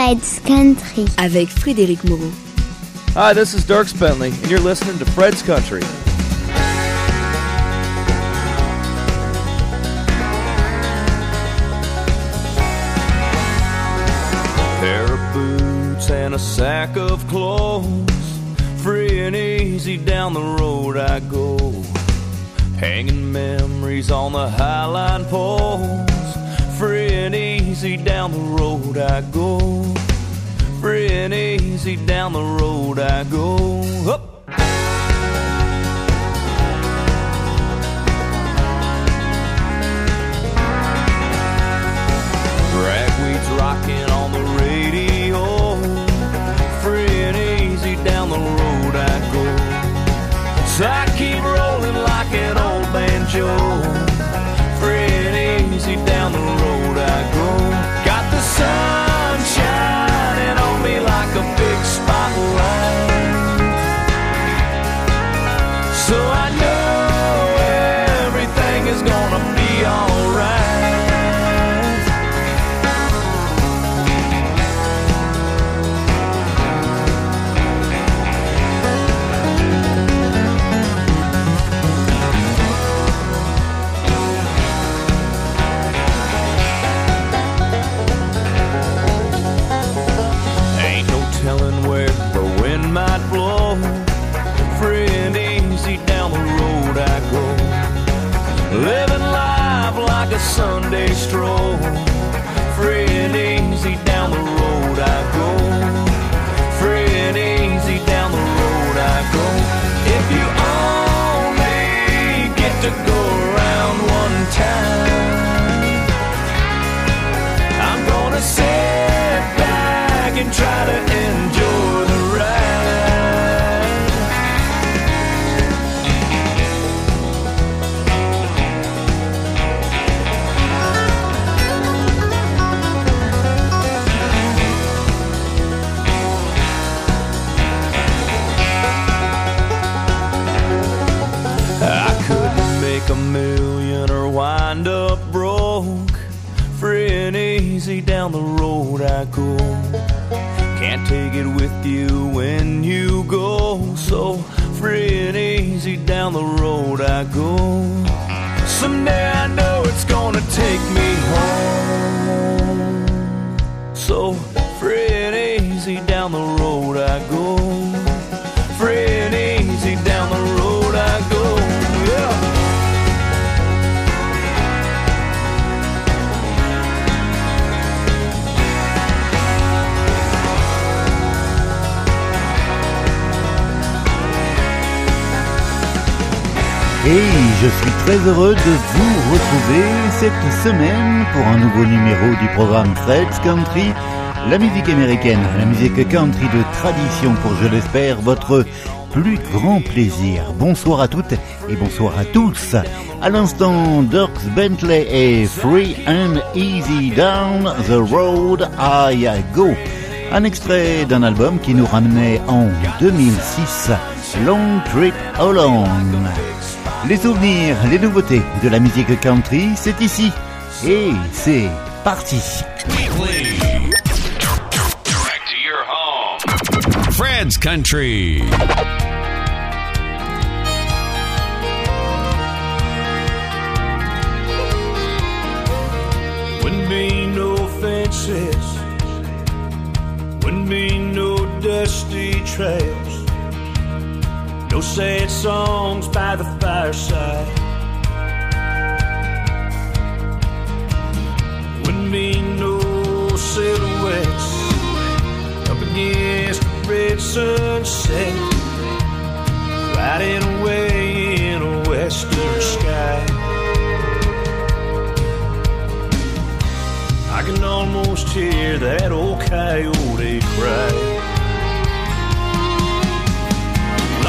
Fred's Country avec Frédéric Moreau. Hi, this is Dierks Bentley, and you're listening to Fred's Country. Pair of boots and a sack of clothes, free and easy down the road I go, hanging memories on the highline poles free and easy down the road I go. Free and easy down the road I go. Up. Got it with you when you go. So free and easy down the road I go. Très heureux de vous retrouver cette semaine pour un nouveau numéro du programme Fred's Country, la musique américaine, la musique country de tradition pour, je l'espère, votre plus grand plaisir. Bonsoir à toutes et bonsoir à tous. À l'instant, Dirk Bentley et Free and Easy Down the Road I Go. Un extrait d'un album qui nous ramenait en 2006, Long Trip Along. Les souvenirs, les nouveautés de la musique country, c'est ici. Et c'est parti. Back to your home. Fred's Country. Wouldn't be no fences, wouldn't be no dusty trails, no sad songs by the fireside. Wouldn't be no silhouettes up against the red sunset, riding away in a western sky. I can almost hear that old coyote cry.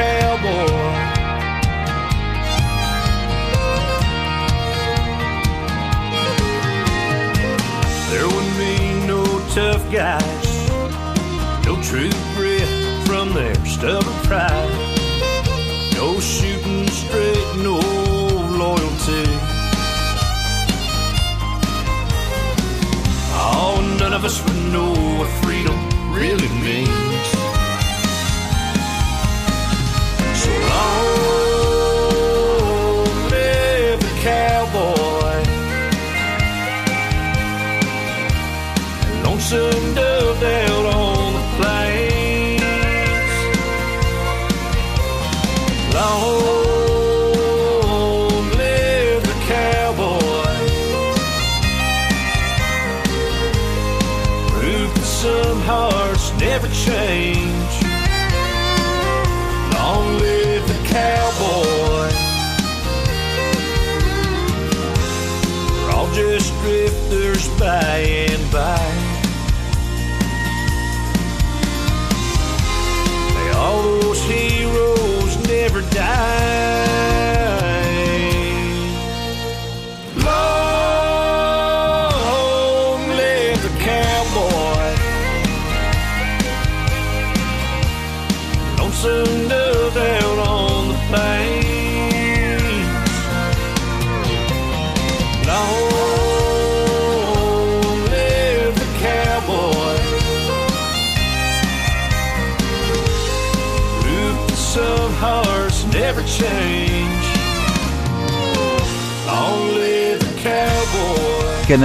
live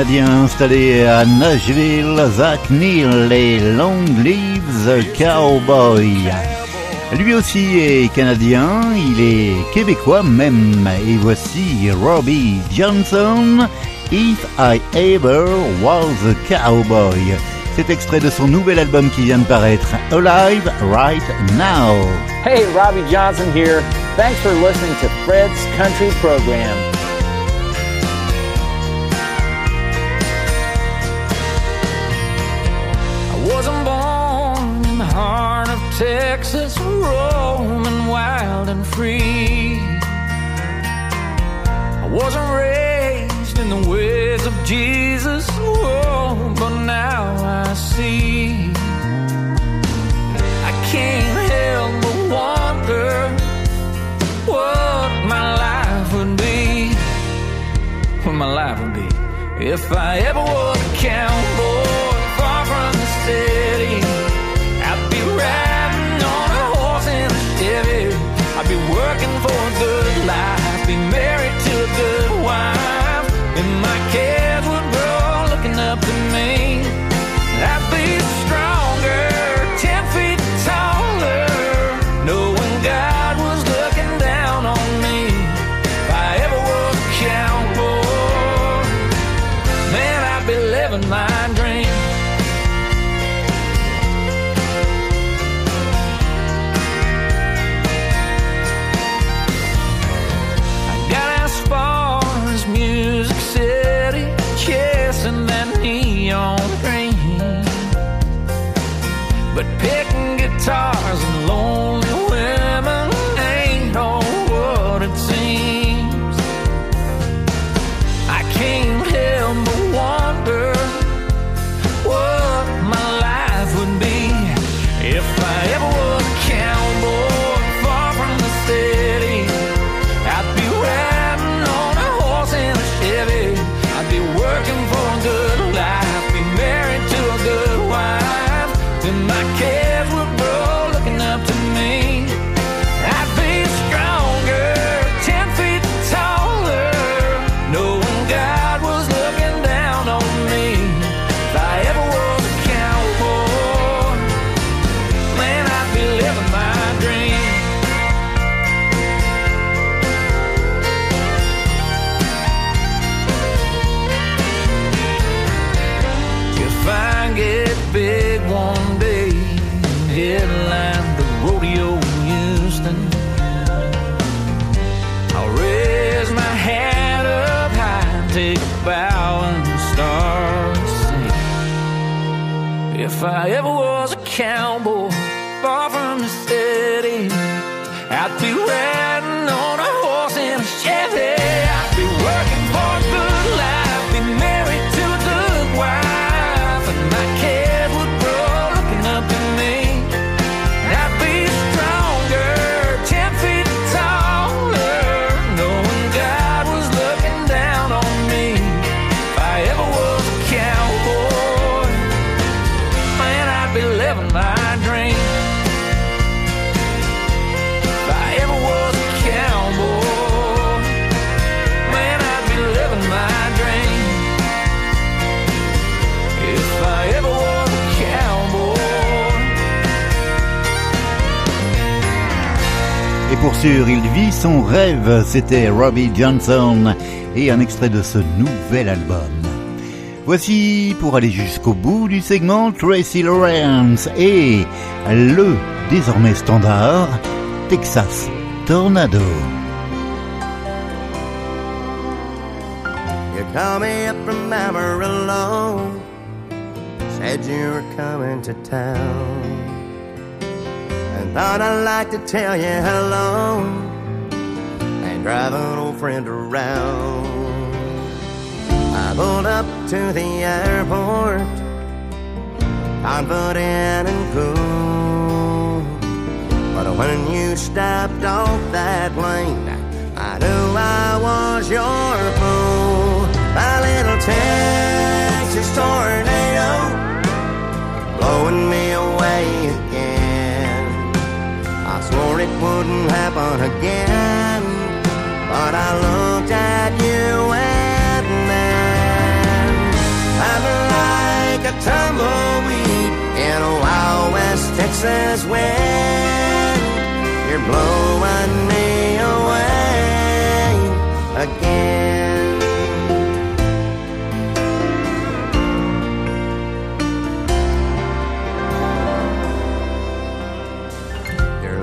Canadien installé à Nashville, Zach Neal et Long Live the Cowboy. Lui aussi est canadien, il est québécois même, et voici Robbie Johnson, If I Ever Was a Cowboy. C'est extrait de son nouvel album qui vient de paraître, Alive Right Now. Hey, Robbie Johnson here. Thanks for listening to Fred's Country Program. Texas, roaming wild and free. I wasn't raised in the ways of Jesus, oh, but now I see. I can't help but wonder what my life would be what my life would be if I ever was a cowboy far from the city. I'd be working for a good life, be married to a good wife, and my kids pour sûr, il vit son rêve, c'était Robbie Johnson et un extrait de ce nouvel album. Voici, pour aller jusqu'au bout du segment, Tracy Lawrence et le désormais standard Texas Tornado. You called me up from Amarillo, said you were coming to town, thought I'd like to tell you hello and drive an old friend around. I pulled up to the airport, confident and cool. But when you stepped off that plane, I knew I was your fool. My little Texas tornado blowing me away swore it wouldn't happen again, but I looked at you and then I'm like a tumbleweed in a wild West Texas wind. You're blowing me away again.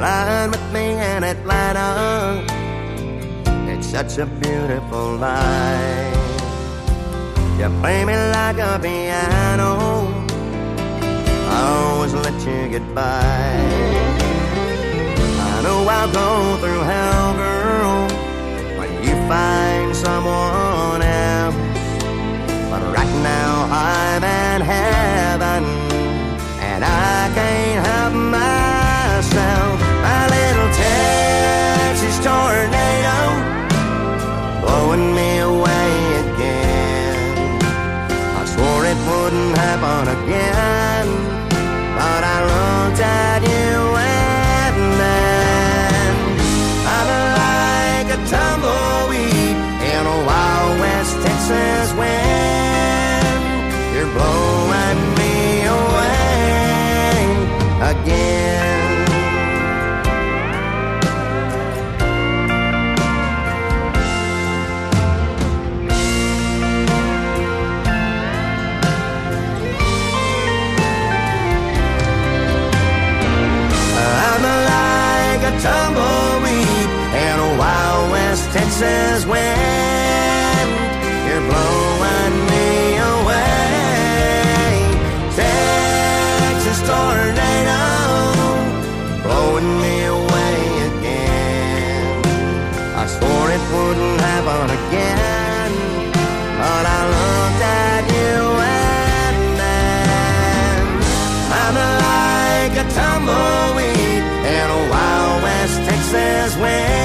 You're with me in Atlanta. It's such a beautiful life. You play me like a piano. I always let you get by. I know I'll go through hell, girl, when you find someone Texas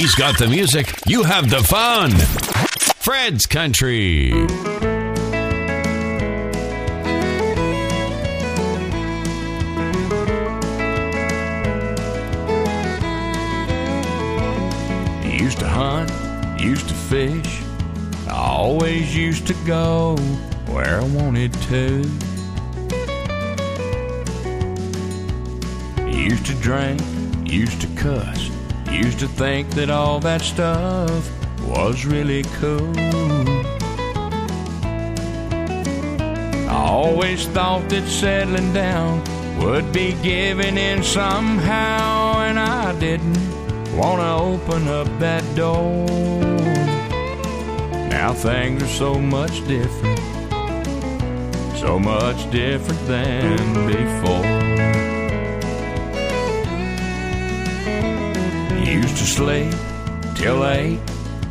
He's got the music. You have the fun. Fred's Country. Used to hunt, used to fish. I always used to go where I wanted to. Used to drink, used to cuss, used to think that all that stuff was really cool. I always thought that settling down would be giving in somehow, and I didn't want to open up that door. Now things are so much different, so much different than before. Used to sleep till eight,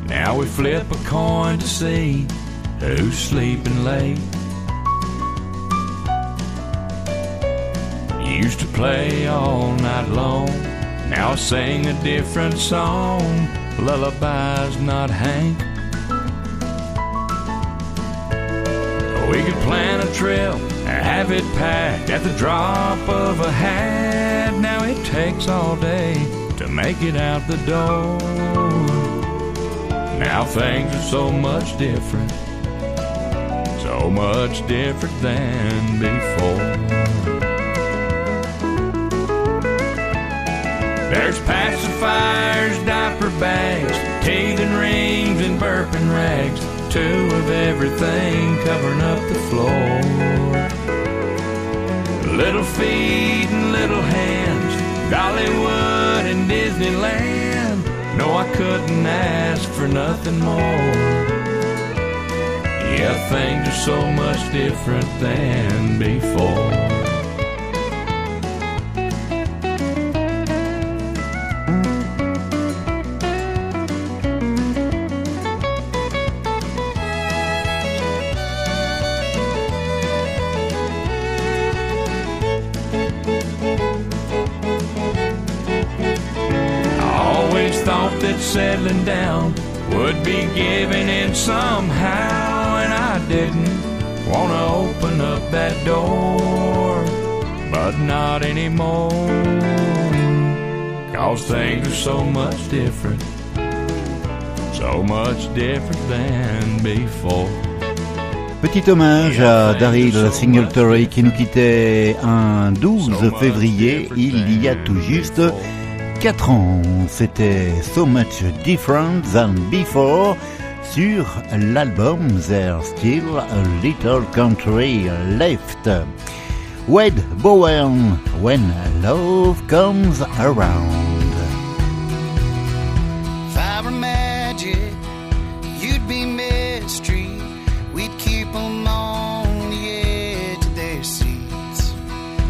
now we flip a coin to see who's sleeping late. Used to play all night long, now I sing a different song. Lullabies, not Hank. We could plan a trip, have it packed at the drop of a hat. Now it takes all day make it out the door. Now things are so much different, so much different than before. There's pacifiers, diaper bags, teething rings, and burping rags. Two of everything covering up the floor. Little feet and little hands, Dollywood and Disneyland. No, I couldn't ask for nothing more. Yeah, things are so much different than before. Settling down would be giving in somehow, and I didn't want to open up that door, but not anymore. Cause things are so much different, so much different than before. Petit hommage à Daryl Singletary qui nous quittait un 12 février, il y a tout juste 4 ans. C'était So Much Different Than Before sur l'album There's Still a Little Country Left. Wade Bowen, When Love Comes Around. If I were magic, you'd be mystery. We'd keep them on the edge of their seats.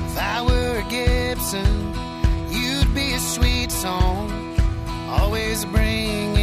If I were Gibson, song, always bringing.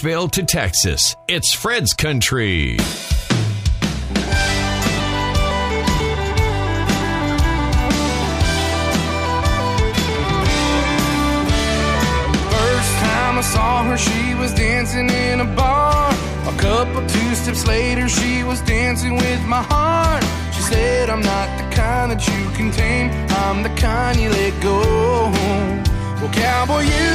Nashville to Texas. It's Fred's Country. First time I saw her, she was dancing in a bar. A couple two steps later, she was dancing with my heart. She said, I'm not the kind that you can tame, I'm the kind you let go. Well, cowboy, you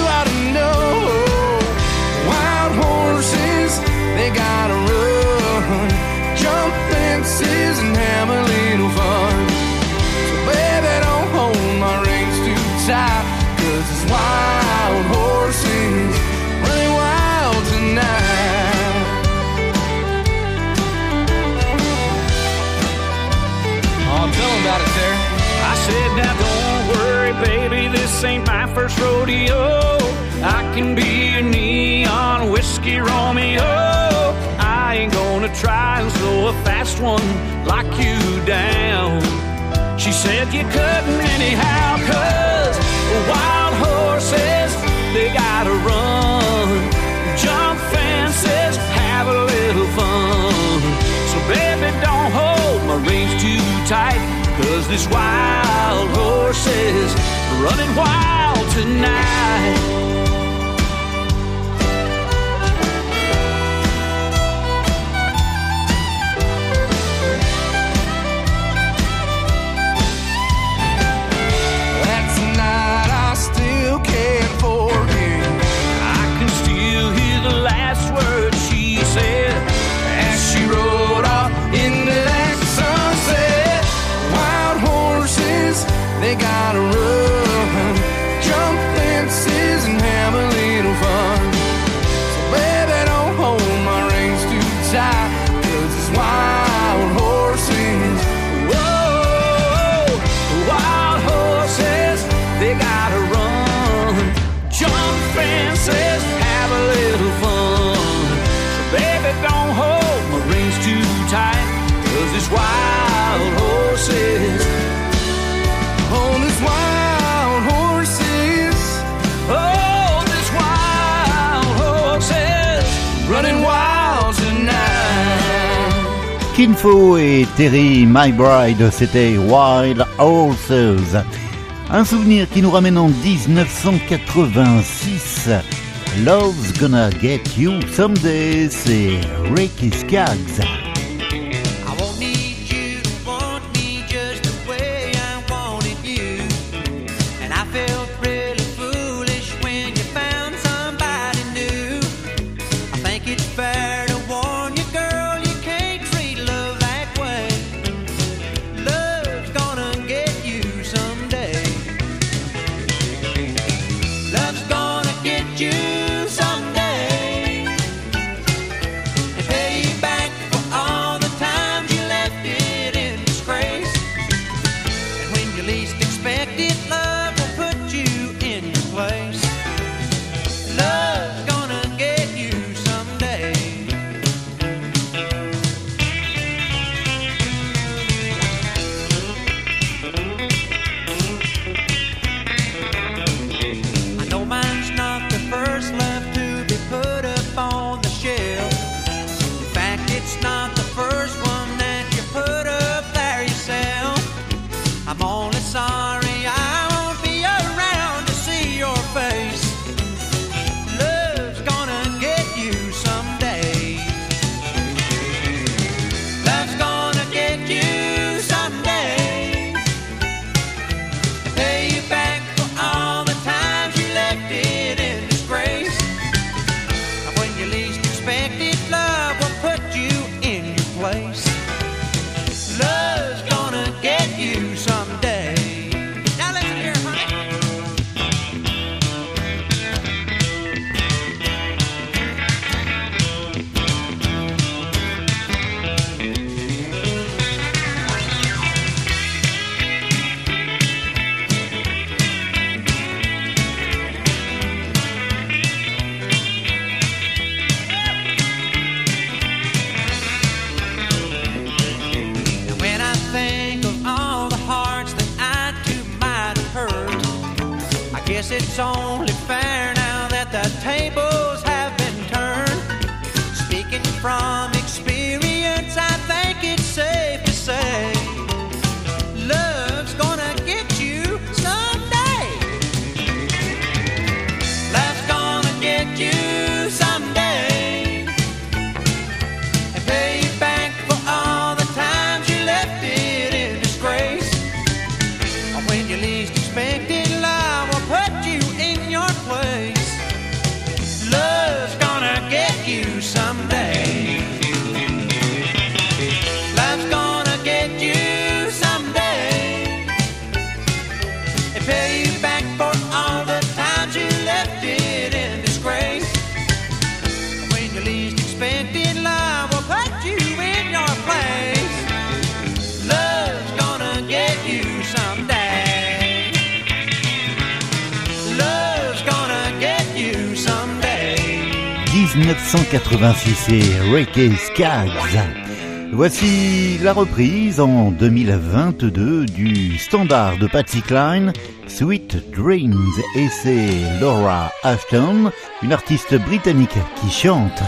reins cause it's wild horses running wild tonight. Oh, them about it, Sarah. I said, now don't worry, baby, this ain't my first rodeo. I can be your neon whiskey Romeo. I ain't gonna try and slow a fast one like you down. She said you couldn't anyhow, cause wild horses, they gotta run. Jump fences, have a little fun. So baby, don't hold my reins too tight, cause this wild horse is running wild tonight. Kinfo et Terry My Bride, c'était Wild Horses. Un souvenir qui nous ramène en 1986. Love's Gonna Get You Someday, c'est Ricky Skaggs. place. 1986 et Ricky Skaggs. Voici la reprise en 2022 du standard de Patsy Cline, Sweet Dreams, et c'est Laura Ashton, une artiste britannique qui chante.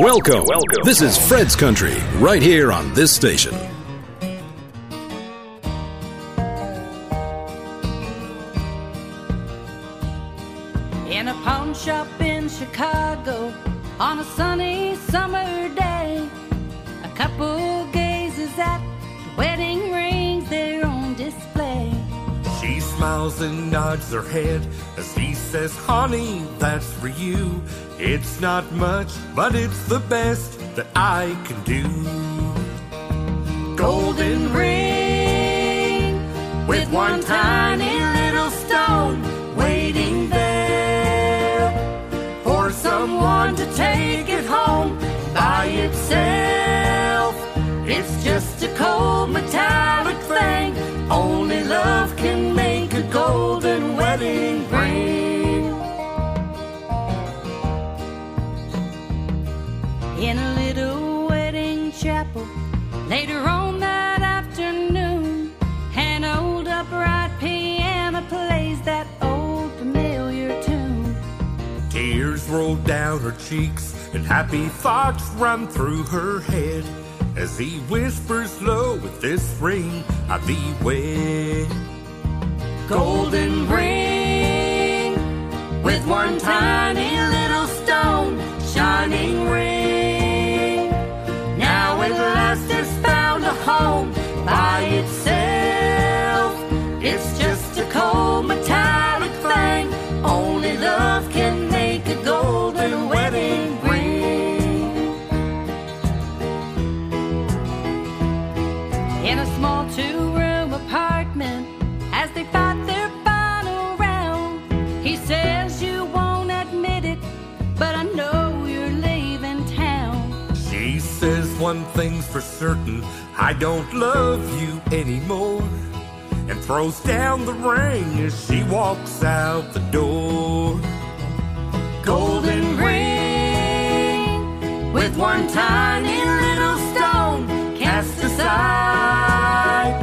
Welcome. Welcome. This is Fred's Country, right here on this station. In a pawn shop in Chicago on a sunny summer day, a couple gazes at the wedding rings there on display. She smiles and nods her head as he says, Honey, that's for you. It's not much, but it's the best that I can do. Golden ring with one tiny little stone waiting there for someone to take it home by itself. It's just a cold metallic thing. Only love can make a golden wedding ring. Chapel later on that afternoon, an old upright piano plays that old familiar tune. Tears roll down her cheeks and happy thoughts run through her head as he whispers low with this ring I thee wed. golden ring with one tiny little stone shining ring. Home by itself. It's just a cold metallic thing. Only love can make a golden wedding ring. In a small two-room apartment, as they fight their final round, he says you won't admit it, but I know you're leaving town. She says one thing's for certain I don't love you anymore. And throws down the ring as she walks out the door. Golden ring with one tiny little stone cast aside,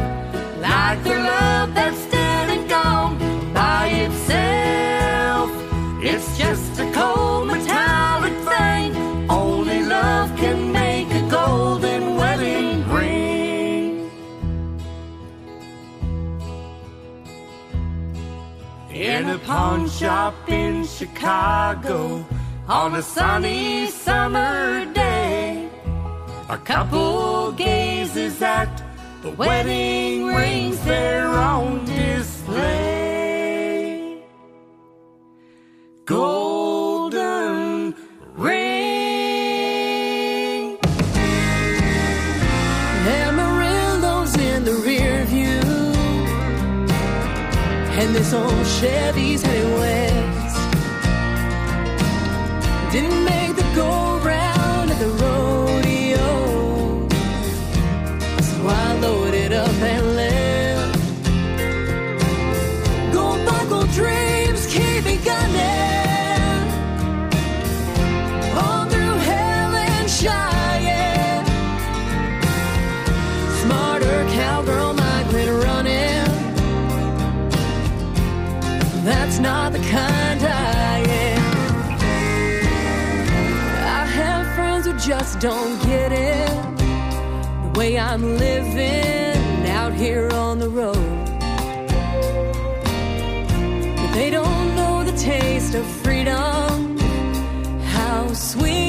like the love that's pawn shop in Chicago on a sunny summer day, a couple gazes at the wedding rings. There Old Chevy's heading west. Didn't make don't get it. The way I'm living out here on the road. But they don't know the taste of freedom. How sweet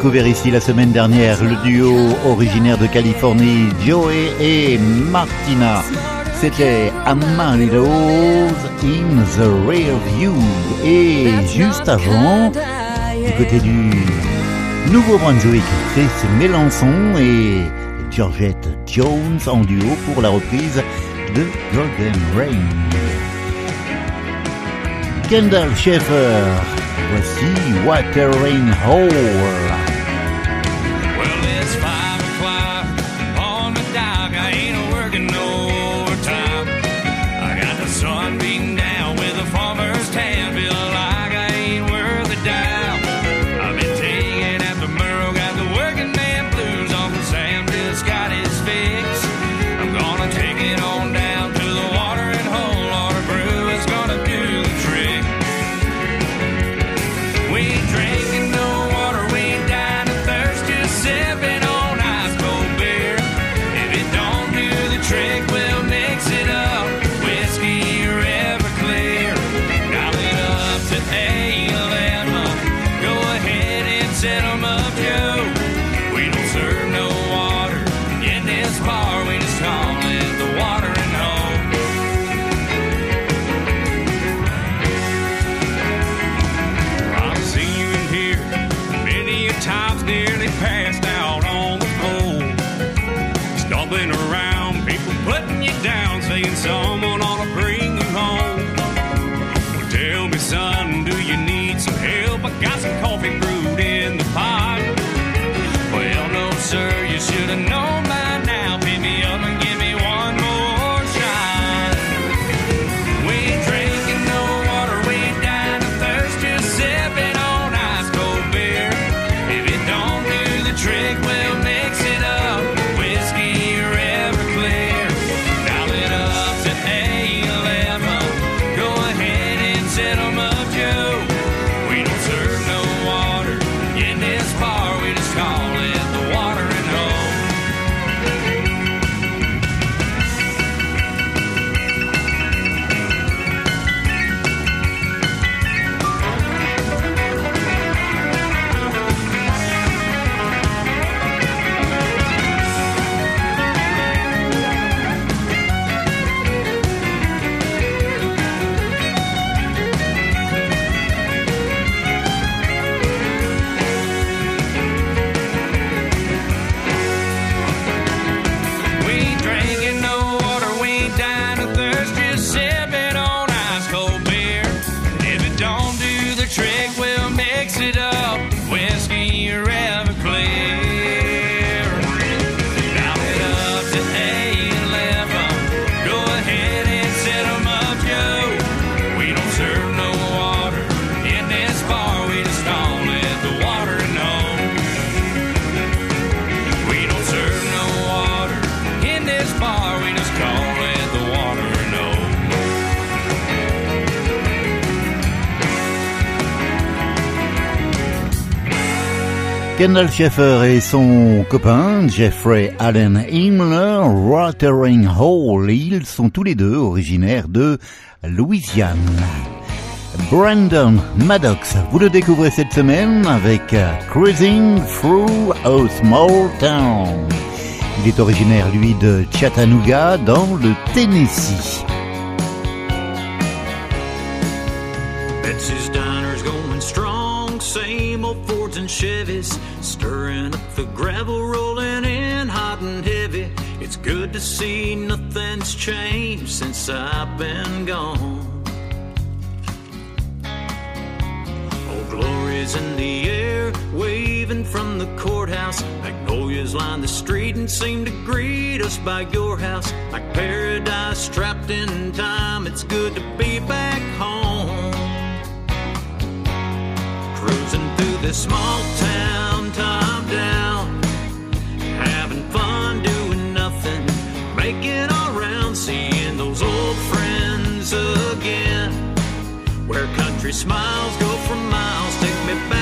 découvert ici la semaine dernière le duo originaire de Californie, Joey et Martina. C'était Amarillo's in the Rear View. Et juste avant, du côté du Nouveau-Brunswick, Chris Mélenchon et Georgette Jones en duo pour la reprise de Golden Rain. Kendall Schaeffer, voici Watering Hole. Kendall Schaeffer et son copain Jeffrey Allen Himmler, Watering Hall, ils sont tous les deux originaires de Louisiane. Brandon Maddox, vous le découvrez cette semaine avec euh, Cruising Through a Small Town. Il est originaire, lui, de Chattanooga, dans le Tennessee. Betsy's Diner's going strong. Same old Fords and Chevys. Stirring up the gravel, rolling in hot and heavy. It's good to see nothing's changed since I've been gone. glories in the air, waving from the courthouse. Magnolias line the street and seem to greet us by your house. Like paradise trapped in time, it's good to be back home. this small town top down. Having fun doing nothing, making around, seeing those old friends again. Where country smiles go for miles, take me back.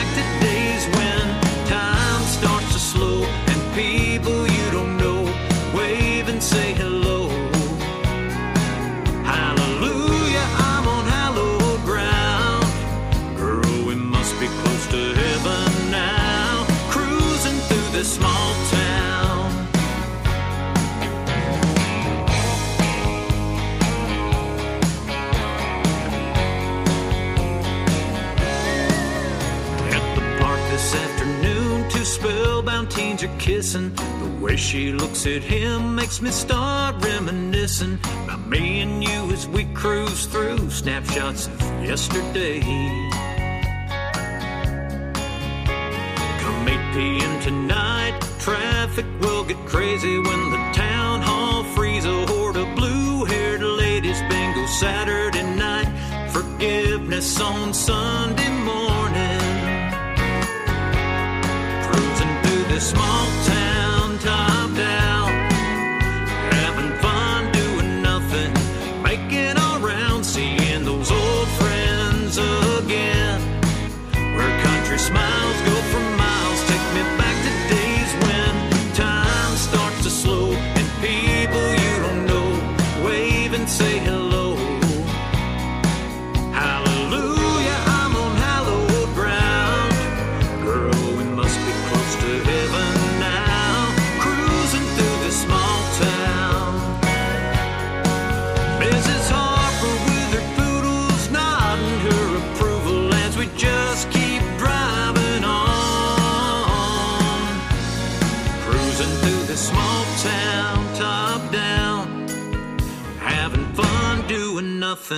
Spellbound teens are kissing. The way she looks at him makes me start reminiscing about me and you as we cruise through snapshots of yesterday. Come 8 p.m. tonight, traffic will get crazy when the town hall frees a horde of blue-haired ladies. Bingo Saturday night, forgiveness on Sunday morning. This small town,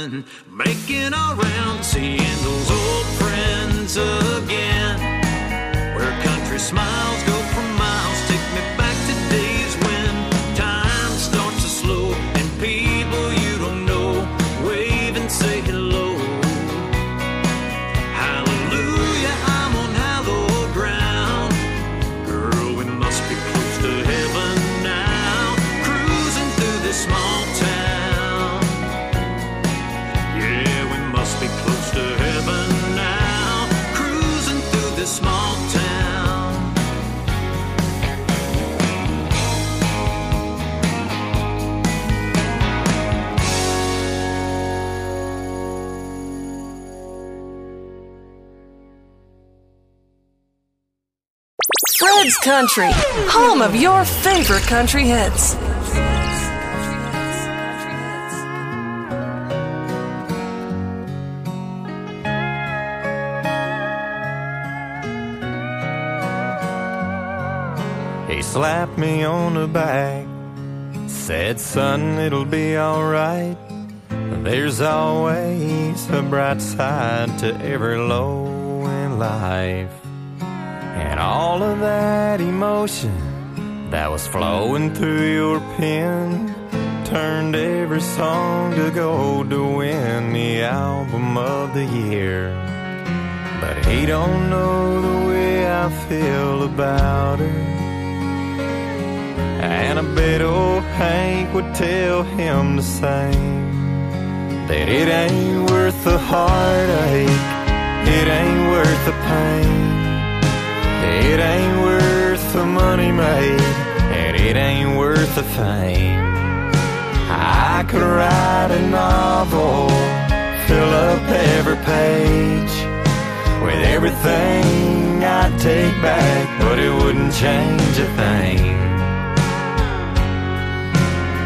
doing making our round, seeing those old friends Country, home of your favorite country hits. He slapped me on the back, said, Son, it'll be alright. There's always a bright side to every low in life. All of that emotion that was flowing through your pen turned every song to gold to win the album of the year. But he don't know the way I feel about her. And I bet old Hank would tell him the same. That it ain't worth the heartache, it ain't worth the pain. It ain't worth the money made, and it ain't worth the fame. I could write a novel, fill up every page with everything I'd take back, but it wouldn't change a thing.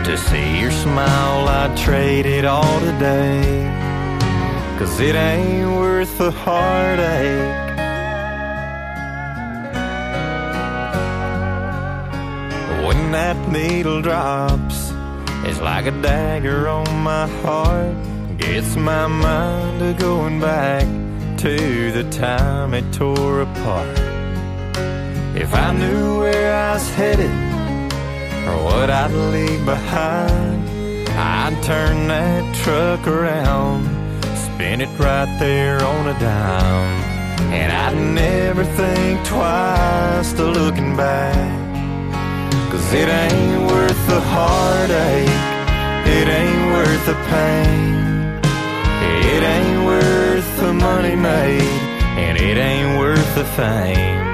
To see your smile, I'd trade it all today. Cause it ain't worth the heartache. That needle drops, it's like a dagger on my heart. Gets my mind to going back to the time it tore apart. If I knew where I was headed or what I'd leave behind, I'd turn that truck around, spin it right there on a dime. And I'd never think twice to looking back. Cause it ain't worth the heartache, it ain't worth the pain. It ain't worth the money made, and it ain't worth the fame.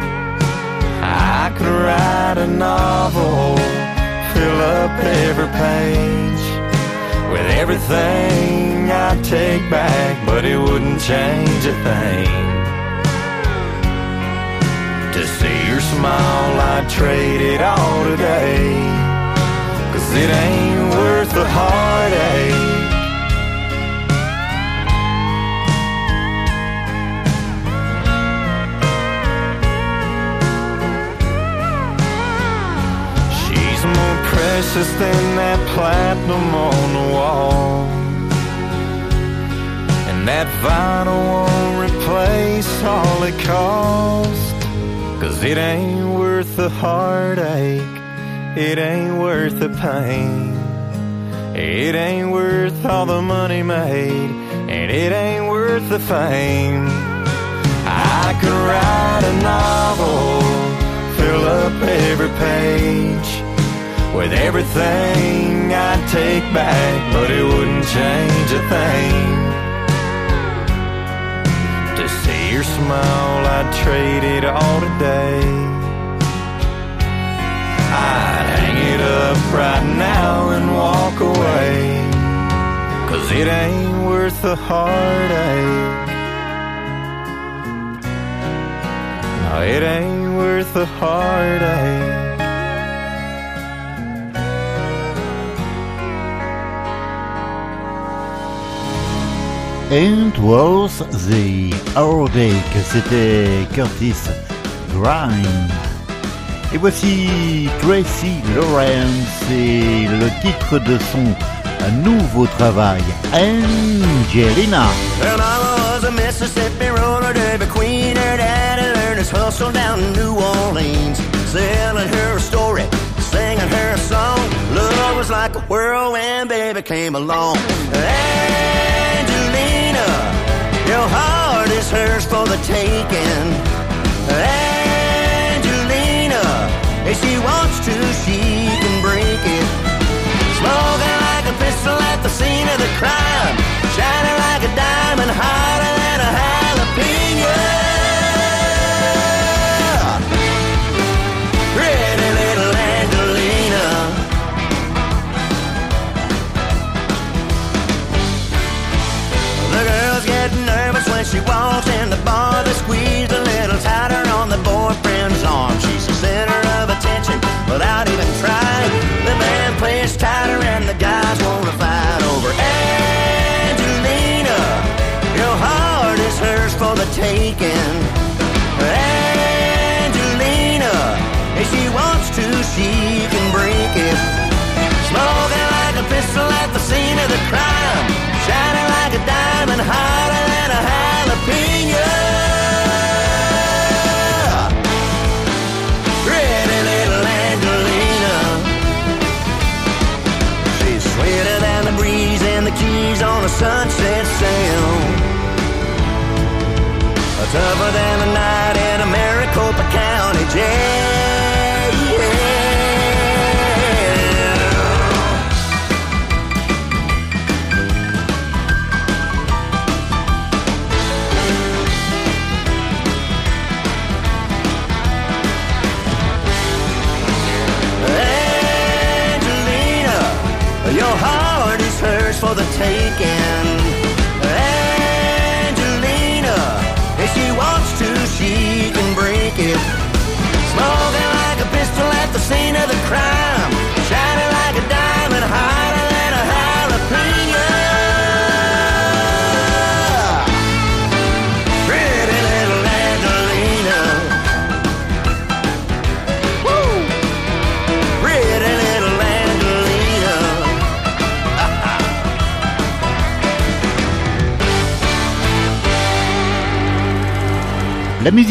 I could write a novel, fill up every page with everything I'd take back, but it wouldn't change a thing. To see smile, I'd trade it all today. Cause it ain't worth the heartache. She's more precious than that platinum on the wall. And that vinyl won't replace all it cost. Cause it ain't worth the heartache. It ain't worth the pain. It ain't worth all the money made. And it ain't worth the fame. I could write a novel, fill up every page with everything I'd take back, but it wouldn't change a thing. Your smile, I'd trade it all today. I'd hang it up right now and walk away. Cause it ain't worth the heartache. No, it ain't worth the heartache. Ain't Worth the Heartache, c'était Curtis Grime. Et voici Tracy Lawrence et le titre de son nouveau travail, Angelina. Her mama was a Mississippi roller derby queen. Her daddy learned his hustle down in New Orleans. Selling her a story, singing her a song. Love was like a whirlwind, baby came along. Angelina, your heart is hers for the taking. Angelina, if she wants to, she can break it. Smoking like a pistol at the scene of the crime. Shining like a diamond, hotter she walks in the bar. They squeeze a little tighter on the boyfriend's arm. She's the center of attention without even trying. The band plays tighter and the guys wanna fight over Angelina. Your heart is hers for the taking. Angelina, if she wants to, she can break it. Smoking like a pistol at the scene of the crime. Shining like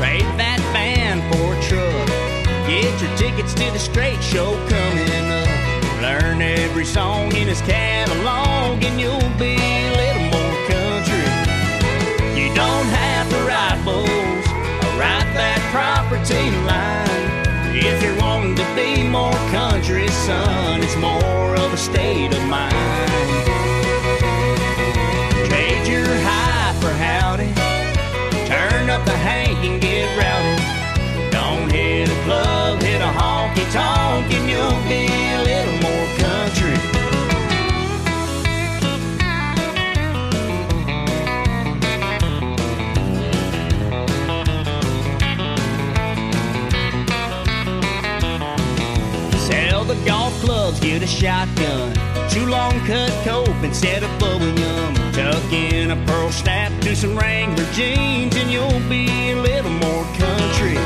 Trade that van for a truck. Get your tickets to the Strait show coming up. Learn every song in his catalog, and you'll be a little more country. You don't have to write bulls or write that property line. If you're wanting to be more country, son, it's more of a state of mind. Trade your high for howdy. Turn up the hank Sell the golf clubs, get a shotgun. Chew long cut cope instead of bubble gum. Tuck in a pearl snap, do some Wrangler jeans, and you'll be a little more country.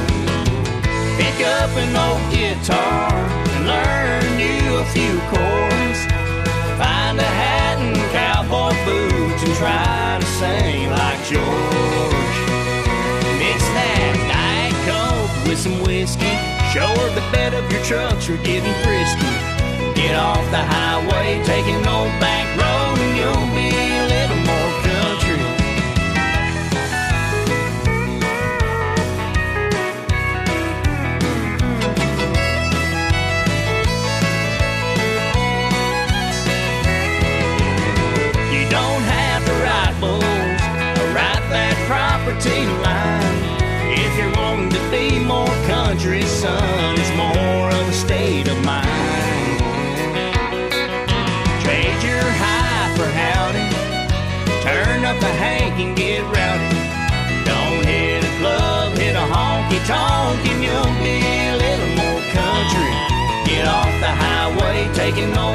Pick up an old guitar learn you a few chords. Find a hat and cowboy boots and try to sing like George. Mix that Diet Coke with some whiskey. Show her the bed of your trucks are getting frisky. Get off the highway, take an old back road, and you'll be 19 line. If you're wanting to be more country, son, it's more of a state of mind. Trade your high for howdy. Turn up the hank and get rowdy. Don't hit a club, hit a honky tonk, and you'll be a little more country. Get off the highway, taking no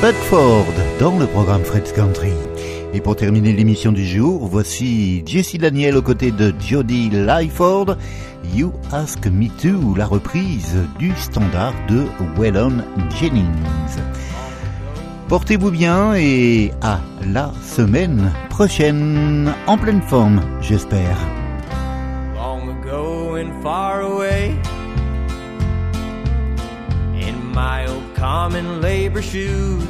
Buckford dans le programme Fred's Country. Et pour terminer l'émission du jour, voici Jesse Daniel aux côtés de Jody Lyford, You Ask Me To, la reprise du standard de Waylon Jennings. Portez-vous bien et à la semaine prochaine, en pleine forme, j'espère. Common labor shoes,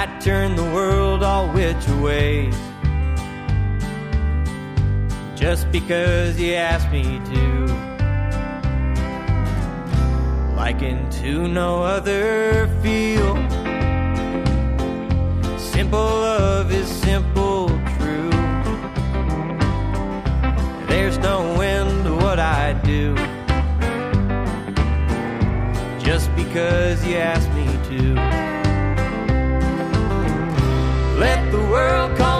I turned the world all which ways. Just because you asked me to. Liken to no other field. Simple love is simple true. There's no end to what I do just because you asked me to. Let the world come.